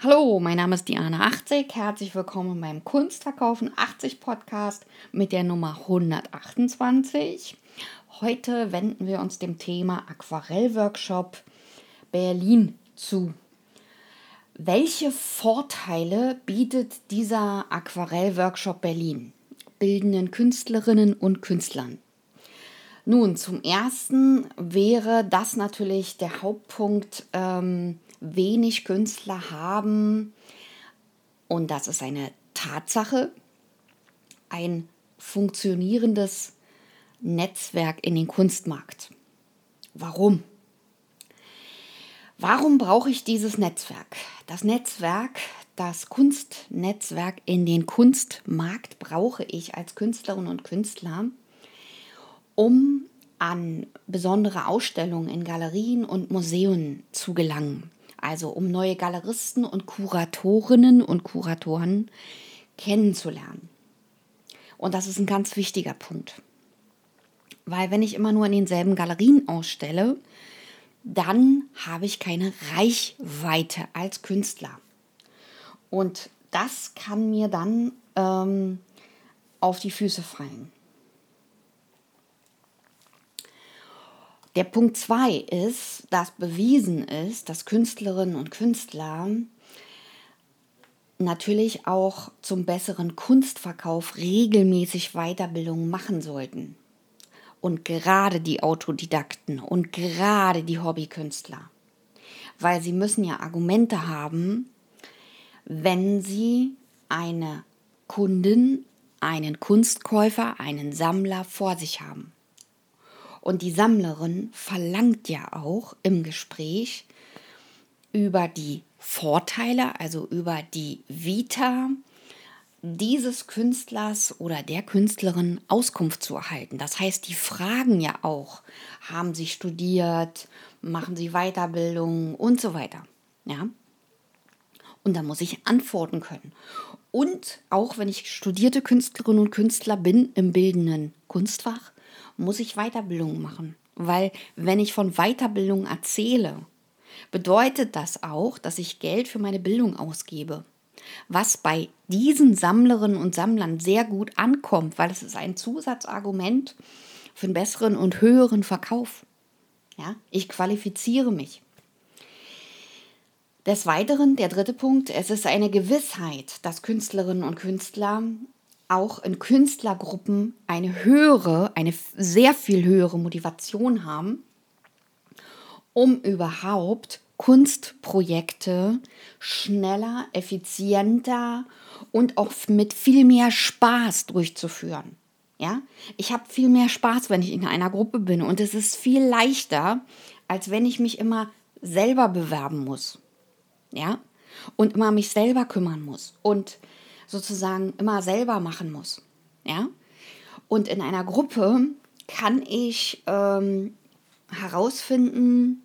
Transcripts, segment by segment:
Hallo, mein Name ist Diana 80. Herzlich willkommen beim Kunstverkaufen 80 Podcast mit der Nummer 128. Heute wenden wir uns dem Thema Aquarellworkshop Berlin zu. Welche Vorteile bietet dieser Aquarellworkshop Berlin bildenden Künstlerinnen und Künstlern? Nun, zum ersten wäre das natürlich der Hauptpunkt. Ähm, wenig Künstler haben, und das ist eine Tatsache, ein funktionierendes Netzwerk in den Kunstmarkt. Warum? Warum brauche ich dieses Netzwerk? Das Netzwerk, das Kunstnetzwerk in den Kunstmarkt brauche ich als Künstlerin und Künstler, um an besondere Ausstellungen in Galerien und Museen zu gelangen also um neue Galeristen und Kuratorinnen und Kuratoren kennenzulernen. Und das ist ein ganz wichtiger Punkt. Weil wenn ich immer nur in denselben Galerien ausstelle, dann habe ich keine Reichweite als Künstler. Und das kann mir dann ähm, auf die Füße fallen. Der Punkt 2 ist, dass bewiesen ist, dass Künstlerinnen und Künstler natürlich auch zum besseren Kunstverkauf regelmäßig Weiterbildung machen sollten. Und gerade die Autodidakten und gerade die Hobbykünstler. Weil sie müssen ja Argumente haben, wenn sie eine Kundin, einen Kunstkäufer, einen Sammler vor sich haben. Und die Sammlerin verlangt ja auch im Gespräch über die Vorteile, also über die Vita dieses Künstlers oder der Künstlerin Auskunft zu erhalten. Das heißt, die fragen ja auch, haben sie studiert, machen sie Weiterbildung und so weiter. Ja? Und da muss ich antworten können. Und auch wenn ich studierte Künstlerin und Künstler bin im bildenden Kunstfach, muss ich Weiterbildung machen. Weil wenn ich von Weiterbildung erzähle, bedeutet das auch, dass ich Geld für meine Bildung ausgebe. Was bei diesen Sammlerinnen und Sammlern sehr gut ankommt, weil es ist ein Zusatzargument für einen besseren und höheren Verkauf. Ja, ich qualifiziere mich. Des Weiteren, der dritte Punkt, es ist eine Gewissheit, dass Künstlerinnen und Künstler auch in Künstlergruppen eine höhere, eine sehr viel höhere Motivation haben, um überhaupt Kunstprojekte schneller, effizienter und auch mit viel mehr Spaß durchzuführen. Ja, ich habe viel mehr Spaß, wenn ich in einer Gruppe bin und es ist viel leichter, als wenn ich mich immer selber bewerben muss. Ja, und immer mich selber kümmern muss und sozusagen immer selber machen muss. Ja? Und in einer Gruppe kann ich ähm, herausfinden,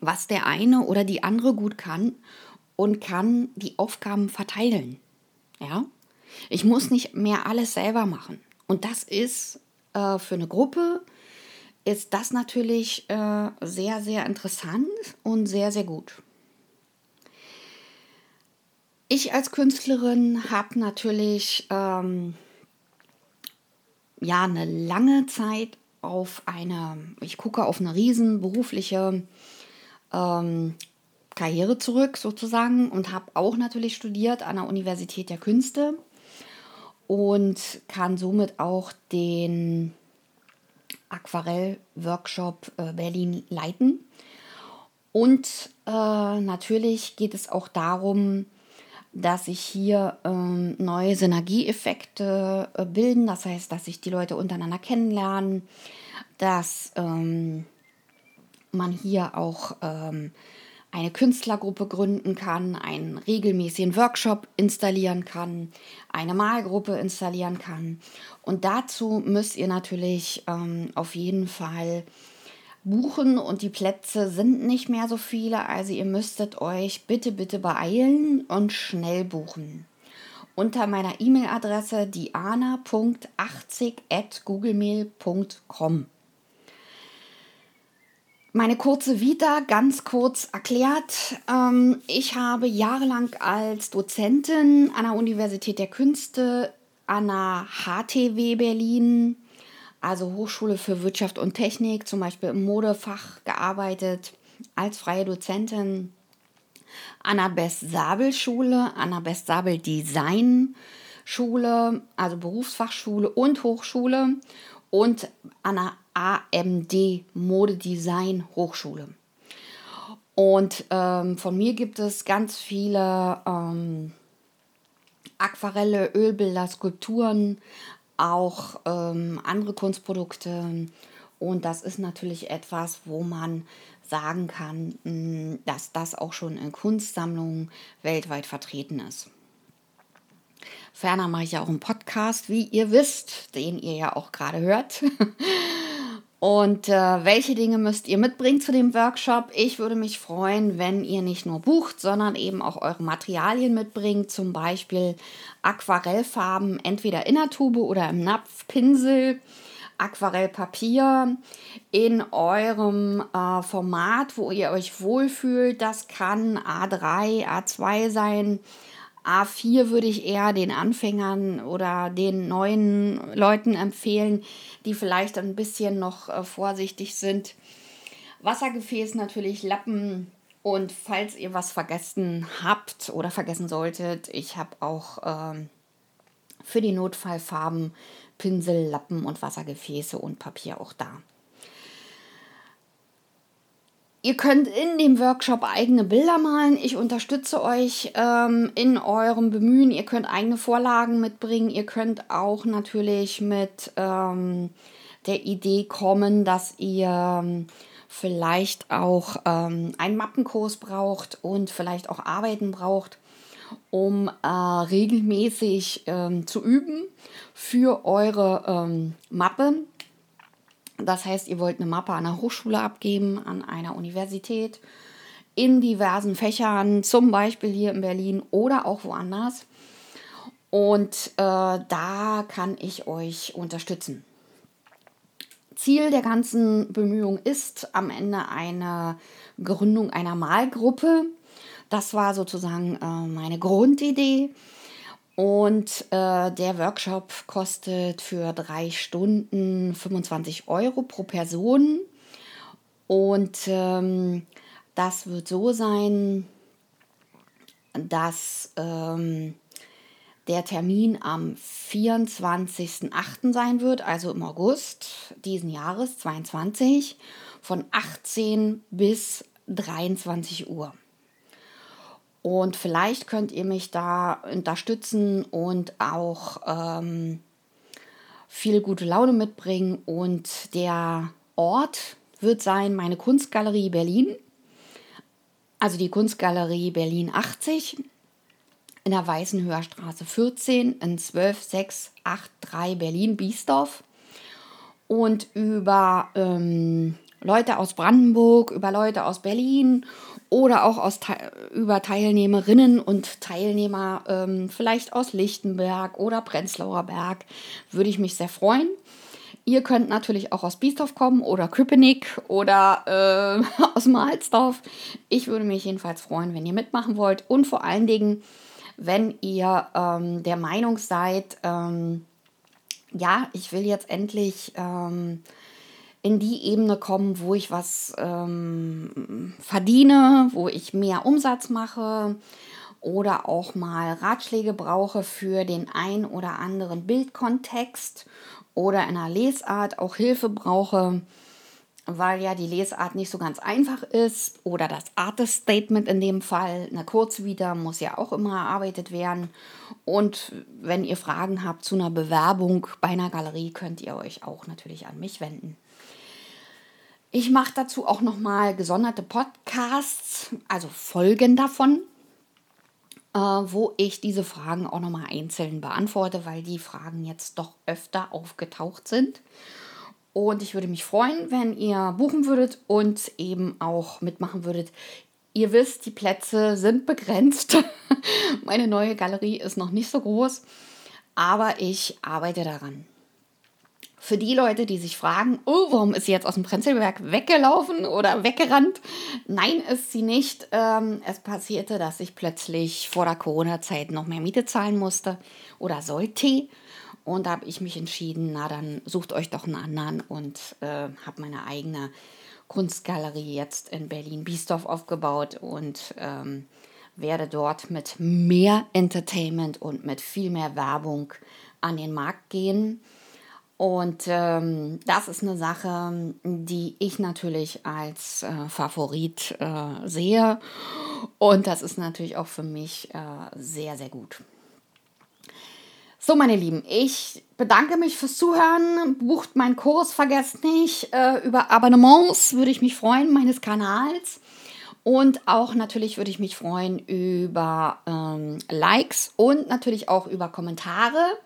was der eine oder die andere gut kann und kann die Aufgaben verteilen. Ja? Ich muss nicht mehr alles selber machen. Und das ist äh, für eine Gruppe ist das natürlich äh, sehr, sehr interessant und sehr, sehr gut. Ich als Künstlerin habe natürlich ähm, ja eine lange Zeit auf eine, ich gucke auf eine riesen berufliche ähm, Karriere zurück sozusagen und habe auch natürlich studiert an der Universität der Künste und kann somit auch den Aquarell-Workshop äh, Berlin leiten. Und äh, natürlich geht es auch darum, dass sich hier ähm, neue Synergieeffekte äh, bilden. Das heißt, dass sich die Leute untereinander kennenlernen, dass ähm, man hier auch ähm, eine Künstlergruppe gründen kann, einen regelmäßigen Workshop installieren kann, eine Malgruppe installieren kann. Und dazu müsst ihr natürlich ähm, auf jeden Fall buchen und die Plätze sind nicht mehr so viele, also ihr müsstet euch bitte, bitte beeilen und schnell buchen. Unter meiner E-Mail-Adresse diana.80 at googlemail.com. Meine kurze Vita, ganz kurz erklärt. Ähm, ich habe jahrelang als Dozentin an der Universität der Künste, an der HTW Berlin, also Hochschule für Wirtschaft und Technik, zum Beispiel im Modefach gearbeitet, als freie Dozentin. An der Best-Sabel-Schule, an der Best-Sabel-Design-Schule, also Berufsfachschule und Hochschule und an der AMD Modedesign Hochschule. Und ähm, von mir gibt es ganz viele ähm, Aquarelle, Ölbilder, Skulpturen, auch ähm, andere Kunstprodukte. Und das ist natürlich etwas, wo man sagen kann, hm, dass das auch schon in Kunstsammlungen weltweit vertreten ist. Ferner mache ich ja auch einen Podcast, wie ihr wisst, den ihr ja auch gerade hört. Und äh, welche Dinge müsst ihr mitbringen zu dem Workshop? Ich würde mich freuen, wenn ihr nicht nur bucht, sondern eben auch eure Materialien mitbringt, zum Beispiel Aquarellfarben, entweder in der Tube oder im Napf, Pinsel, Aquarellpapier in eurem äh, Format, wo ihr euch wohlfühlt. Das kann A3, A2 sein A4 würde ich eher den Anfängern oder den neuen Leuten empfehlen, die vielleicht ein bisschen noch äh, vorsichtig sind. Wassergefäß natürlich, Lappen und falls ihr was vergessen habt oder vergessen solltet, ich habe auch ähm, für die Notfallfarben Pinsel, Lappen und Wassergefäße und Papier auch da. Ihr könnt in dem Workshop eigene Bilder malen. Ich unterstütze euch ähm, in eurem Bemühen. Ihr könnt eigene Vorlagen mitbringen. Ihr könnt auch natürlich mit ähm, der Idee kommen, dass ihr ähm, vielleicht auch ähm, einen Mappenkurs braucht und vielleicht auch Arbeiten braucht, um äh, regelmäßig ähm, zu üben für eure ähm, Mappe das heißt, ihr wollt eine Mappe an einer Hochschule abgeben, an einer Universität, in diversen Fächern, zum Beispiel hier in Berlin oder auch woanders. Und äh, da kann ich euch unterstützen. Ziel der ganzen Bemühung ist am Ende eine Gründung einer Malgruppe. Das war sozusagen äh, meine Grundidee. Und äh, der Workshop kostet für drei Stunden 25 Euro pro Person. Und ähm, das wird so sein, dass ähm, der Termin am 24.08. sein wird, also im August diesen Jahres 22, von 18 bis 23 Uhr. Und vielleicht könnt ihr mich da unterstützen und auch ähm, viel gute Laune mitbringen. Und der Ort wird sein meine Kunstgalerie Berlin. Also die Kunstgalerie Berlin 80 in der Weißenhöher Straße 14 in 12683 Berlin Biesdorf. Und über ähm, Leute aus Brandenburg, über Leute aus Berlin oder auch aus, über Teilnehmerinnen und Teilnehmer, ähm, vielleicht aus Lichtenberg oder Prenzlauer Berg, würde ich mich sehr freuen. Ihr könnt natürlich auch aus Biesdorf kommen oder Köpenick oder äh, aus Mahlsdorf. Ich würde mich jedenfalls freuen, wenn ihr mitmachen wollt und vor allen Dingen, wenn ihr ähm, der Meinung seid, ähm, ja, ich will jetzt endlich ähm, in die Ebene kommen, wo ich was ähm, verdiene, wo ich mehr Umsatz mache oder auch mal Ratschläge brauche für den ein oder anderen Bildkontext oder in einer Lesart auch Hilfe brauche, weil ja die Lesart nicht so ganz einfach ist oder das Artist Statement in dem Fall, eine Kurzvita muss ja auch immer erarbeitet werden. Und wenn ihr Fragen habt zu einer Bewerbung bei einer Galerie, könnt ihr euch auch natürlich an mich wenden. Ich mache dazu auch nochmal gesonderte Podcasts, also Folgen davon, äh, wo ich diese Fragen auch nochmal einzeln beantworte, weil die Fragen jetzt doch öfter aufgetaucht sind. Und ich würde mich freuen, wenn ihr buchen würdet und eben auch mitmachen würdet. Ihr wisst, die Plätze sind begrenzt. Meine neue Galerie ist noch nicht so groß, aber ich arbeite daran. Für die Leute, die sich fragen, oh, warum ist sie jetzt aus dem Prenzlberg weggelaufen oder weggerannt? Nein, ist sie nicht. Ähm, es passierte, dass ich plötzlich vor der Corona-Zeit noch mehr Miete zahlen musste oder sollte. Und da habe ich mich entschieden, na dann sucht euch doch einen anderen und äh, habe meine eigene Kunstgalerie jetzt in Berlin-Biesdorf aufgebaut und ähm, werde dort mit mehr Entertainment und mit viel mehr Werbung an den Markt gehen. Und ähm, das ist eine Sache, die ich natürlich als äh, Favorit äh, sehe. Und das ist natürlich auch für mich äh, sehr, sehr gut. So, meine Lieben, ich bedanke mich fürs Zuhören. Bucht meinen Kurs, vergesst nicht. Äh, über Abonnements würde ich mich freuen, meines Kanals. Und auch natürlich würde ich mich freuen über ähm, Likes und natürlich auch über Kommentare.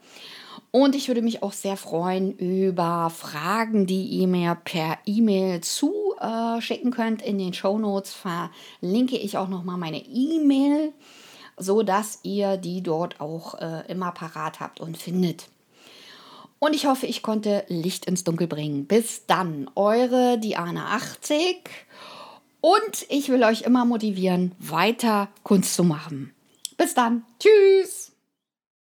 Und ich würde mich auch sehr freuen über Fragen, die ihr mir per E-Mail zuschicken äh, könnt. In den Show Notes verlinke ich auch nochmal meine E-Mail, sodass ihr die dort auch äh, immer parat habt und findet. Und ich hoffe, ich konnte Licht ins Dunkel bringen. Bis dann, eure Diana 80. Und ich will euch immer motivieren, weiter Kunst zu machen. Bis dann. Tschüss.